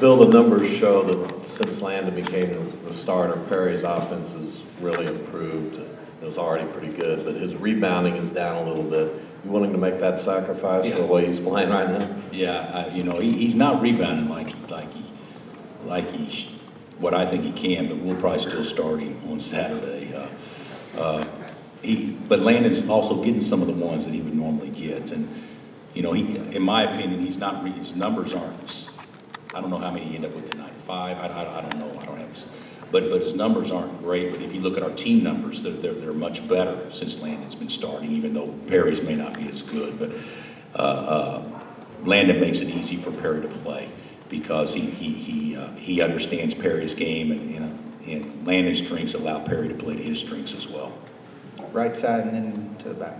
Bill, the numbers show that since Landen became the starter, Perry's offense has really improved. It was already pretty good, but his rebounding is down a little bit. You willing to make that sacrifice for the way he's playing right now? Yeah, I, you know, he, he's not rebounding like, he- like he, like he, what I think he can, but we'll probably still start him on Saturday. Uh, uh, He, but Landon's also getting some of the ones that he would normally get, and, you know, he, in my opinion, he's not, his numbers aren't, I don't know how many he ended up with tonight, five, I, I, I don't know, I don't have, s- but, but his numbers aren't great, but if you look at our team numbers, they're, they're, they're much better since Landen's been starting, even though Perry's may not be as good, but, uh, uh, Landen makes it easy for Perry to play because he, he, he, uh, he understands Perry's game and, you know, and Landen's strengths allow Perry to play to his strengths as well. Right side and then to the back.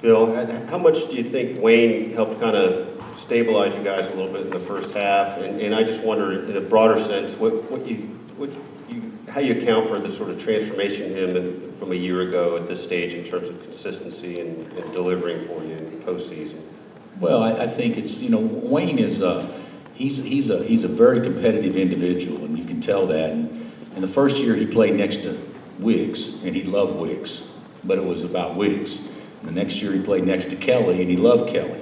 Bill, how- how much do you think Wayne helped kind of stabilize you guys a little bit in the first half? And, and I just wonder, in a broader sense, what, what you, what you, how you account for the sort of transformation him from a year ago at this stage in terms of consistency and, and delivering for you in the postseason? Well, I, I think it's, you know, Wayne is a, he's, he's a, he's a very competitive individual, and you can tell that. And, and the first year he played next to Wiggs, and he loved Wiggs, but it was about Wiggs. And the next year he played next to Kelly, and he loved Kelly,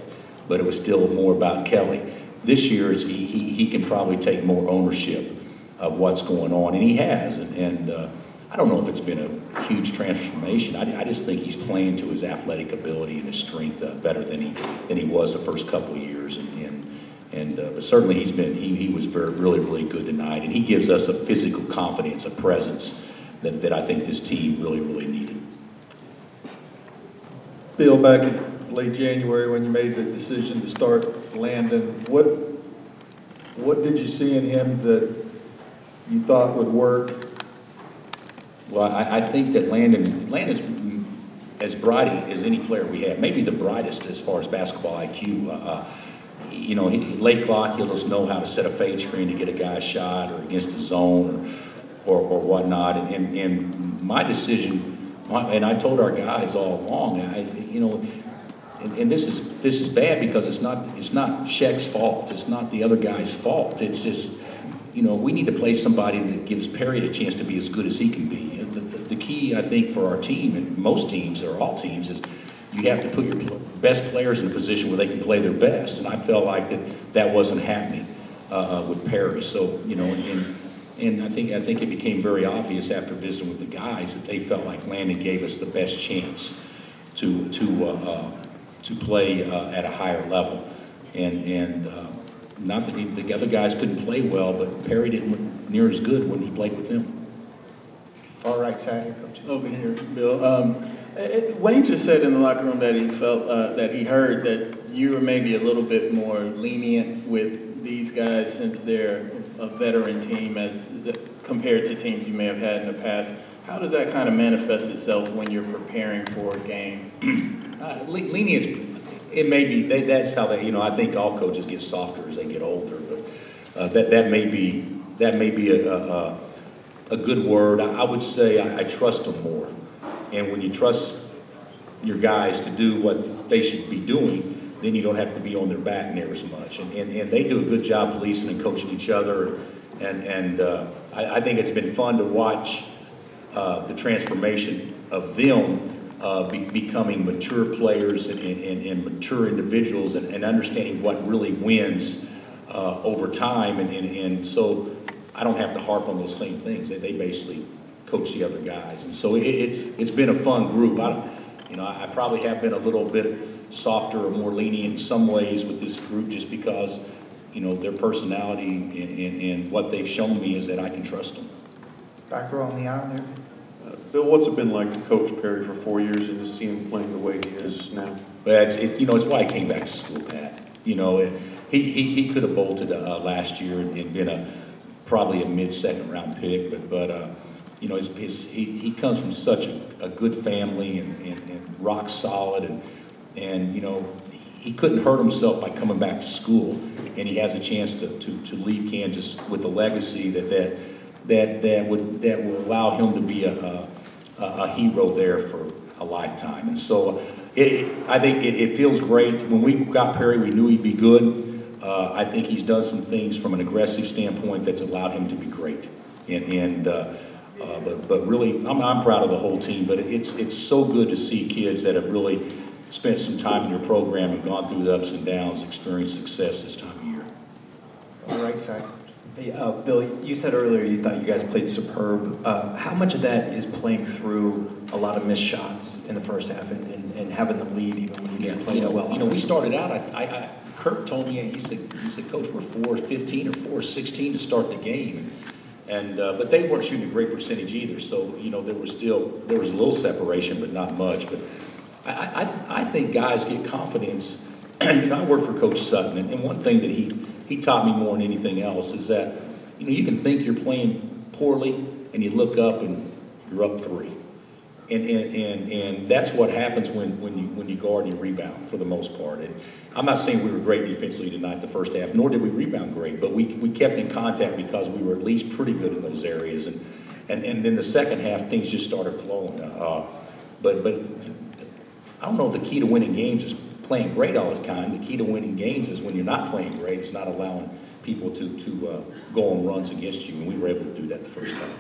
but it was still more about Kelly. This year, he, he, he can probably take more ownership of what's going on, and he has. And, and uh, I don't know if it's been a huge transformation. I, I just think he's playing to his athletic ability and his strength uh, better than he than he was the first couple of years. And and, and uh, but certainly he's been he, he was very really really good tonight, and he gives us a physical confidence, a presence that, that I think this team really really needed. Bill, back late January, when you made the decision to start Landen, what, what did you see in him that you thought would work? Well, I, I think that Landen Landen's as bright as any player we have, maybe the brightest as far as basketball IQ. Uh, uh, you know, he, late clock, he'll just know how to set a fade screen to get a guy shot or against the zone or, or, or whatnot. And, and, and my decision, and I told our guys all along, I, you know, and, and this is this is bad because it's not it's not Cheick's fault. It's not the other guy's fault. It's just you know we need to play somebody that gives Perry a chance to be as good as he can be. The, the, the key I think for our team and most teams or all teams is you have to put your best players in a position where they can play their best. And I felt like that that wasn't happening uh, uh, with Perry. So you know and. And I think I think it became very obvious after visiting with the guys that they felt like Landen gave us the best chance to to uh, uh, to play uh, at a higher level. And, and uh, not that he, the other guys couldn't play well, but Perry didn't look near as good when he played with them. Far right side here, coach. Over here, Bill. Um, eh, eh, Wayne just said in the locker room that he felt, uh, that he heard that you were maybe a little bit more lenient with these guys since they're a veteran team as the- compared to teams you may have had in the past. How does that kind of manifest itself when you're preparing for a game? Uh, it may be, they, that's how they, you know, I think all coaches get softer as they get older, but uh, that, that may be, that may be a, a, a- a good word. I, I would say I, I trust them more. And when you trust your guys to do what they should be doing, then you don't have to be on their back near as much. And, and, and they do a good job policing and coaching each other. And, and uh, I, I think it's been fun to watch uh, the transformation of them uh, be, becoming mature players and, and, and mature individuals and, and understanding what really wins uh, over time. And, so I don't have to harp on those same things. They, they basically coach the other guys. And so it, it's, it's been a fun group. I, you know, I probably have been a little bit softer or more lenient in some ways with this group just because, you know, their personality and, and, and what they've shown me is that I can trust them. Back row on the aisle there. Uh, Bill, what's it been like to coach Perry for four years and to see him playing the way he is now? But it's, it, you know, it's why he came back to school, Pat. You know, it, he, he, he could have bolted uh, last year and, been a probably a mid second round pick, but but uh, you know, his, his, he, he comes from such a, a good family and, and, and rock solid, and and you know, he couldn't hurt himself by coming back to school, and he has a chance to, to, to leave Kansas with a legacy that that that that would that will allow him to be a, a, a hero there for a lifetime, and so. It, I think it, it feels great. When we got Perry, we knew he'd be good. Uh, I think he's done some things from an aggressive standpoint that's allowed him to be great. And, and, uh, uh, but, but really, I'm, I'm proud of the whole team, but it's, it's so good to see kids that have really spent some time in your program and gone through the ups and downs, experienced success this time of year. Right side. Uh, Bill, you said earlier you thought you guys played superb. Uh, how much of that is playing through a lot of missed shots in the first half and, and, and having the lead even when you didn't play you know, that well? You know, we started out, I, I, I- Kirk told me, he said, he said, Coach, we're four fifteen or four sixteen to start the game. And, uh, but they weren't shooting a great percentage either, so, you know, there was still, there was a little separation, but not much. But I, I, I- I think guys get confidence. You know, I work for Coach Sutton, and one thing that he, he taught me more than anything else is that, you know, you can think you're playing poorly, and you look up and you're up three. And, and, and, and that's what happens when, when you, when you guard and you rebound, for the most part. And I'm not saying we were great defensively tonight, the first half, nor did we rebound great, but we, we kept in contact because we were at least pretty good in those areas. And, and, and then the second half, things just started flowing. Uh, but, but I don't know if the key to winning games is playing great all the time. The key to winning games is when you're not playing great, it's not allowing people to, to uh, go on runs against you. And we were able to do that the first time.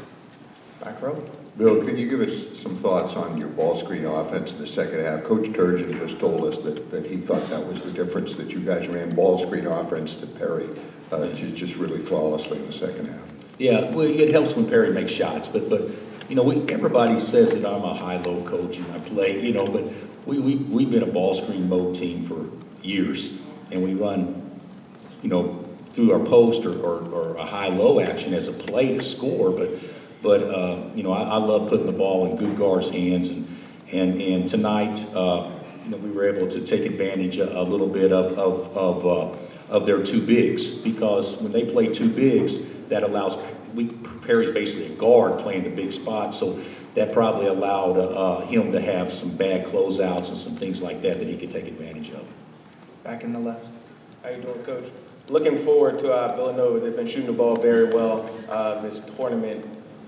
Back row. Bill, can you give us some thoughts on your ball screen offense in the second half? Coach Turgeon just told us that, that he thought that was the difference, that you guys ran ball screen offense to Perry, uh, just, just really flawlessly in the second half. Yeah, well, it helps when Perry makes shots, but, but, you know, we, everybody says that I'm a high-low coach and I play, you know, but we, we, we've been a ball screen mode team for years, and we run, you know, through our post or, or, or a high-low action as a play to score, but, but, uh, you know, I, I love putting the ball in good guards' hands, and, and, and tonight, uh, you know, we were able to take advantage a, a little bit of, of, of, uh, of their two bigs, because when they play two bigs, that allows, we, Perry's basically a guard playing the big spot, so that probably allowed, uh, him to have some bad closeouts and some things like that that he could take advantage of. Back in the left. How you doing, Coach? Looking forward to uh, Villanova. They've been shooting the ball very well uh, this tournament.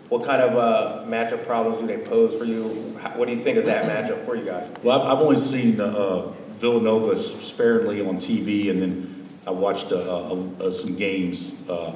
What kind of uh, matchup problems do they pose for you? How- What do you think of that matchup for you guys? Well, I've, I've only seen uh, Villanova sparingly on TV, and then I watched uh, uh, uh, some games uh,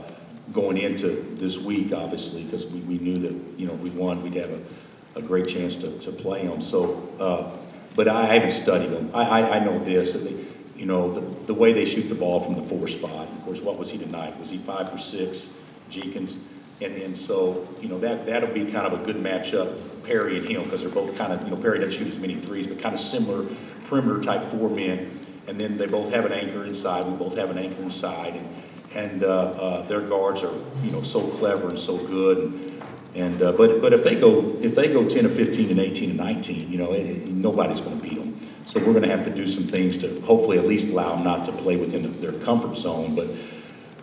going into this week, obviously, because we, we knew that, you know, if we won, we'd have a, a great chance to, to play them. So, uh, but I haven't studied them. I, I, I know this, they, you know, the, the way they shoot the ball from the four spot. Of course, what was he tonight? Was he five for six, Jenkins? And, and so, you know, that, that'll be kind of a good matchup, Perry and him, because they're both kind of, you know, Perry doesn't shoot as many threes, but kind of similar perimeter type four men. And then they both have an anchor inside, we both have an anchor inside, and, and, uh, uh, their guards are, you know, so clever and so good. And, and, uh, but, but if they go, if they go ten or fifteen and eighteen and nineteen, you know, eh, eh, nobody's gonna beat them. So we're gonna have to do some things to hopefully at least allow them not to play within their comfort zone, but,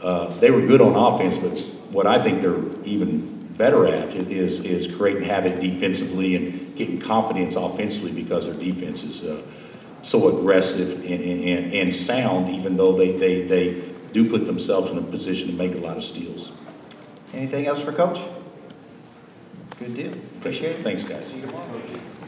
uh, they were good on offense, but what I think they're even better at is, is creating havoc defensively and getting confidence offensively because their defense is, uh, so aggressive and, and, and sound, even though they, they, they do put themselves in a position to make a lot of steals. Anything else for coach? Good deal. Appreciate it. Thanks, guys. See you tomorrow.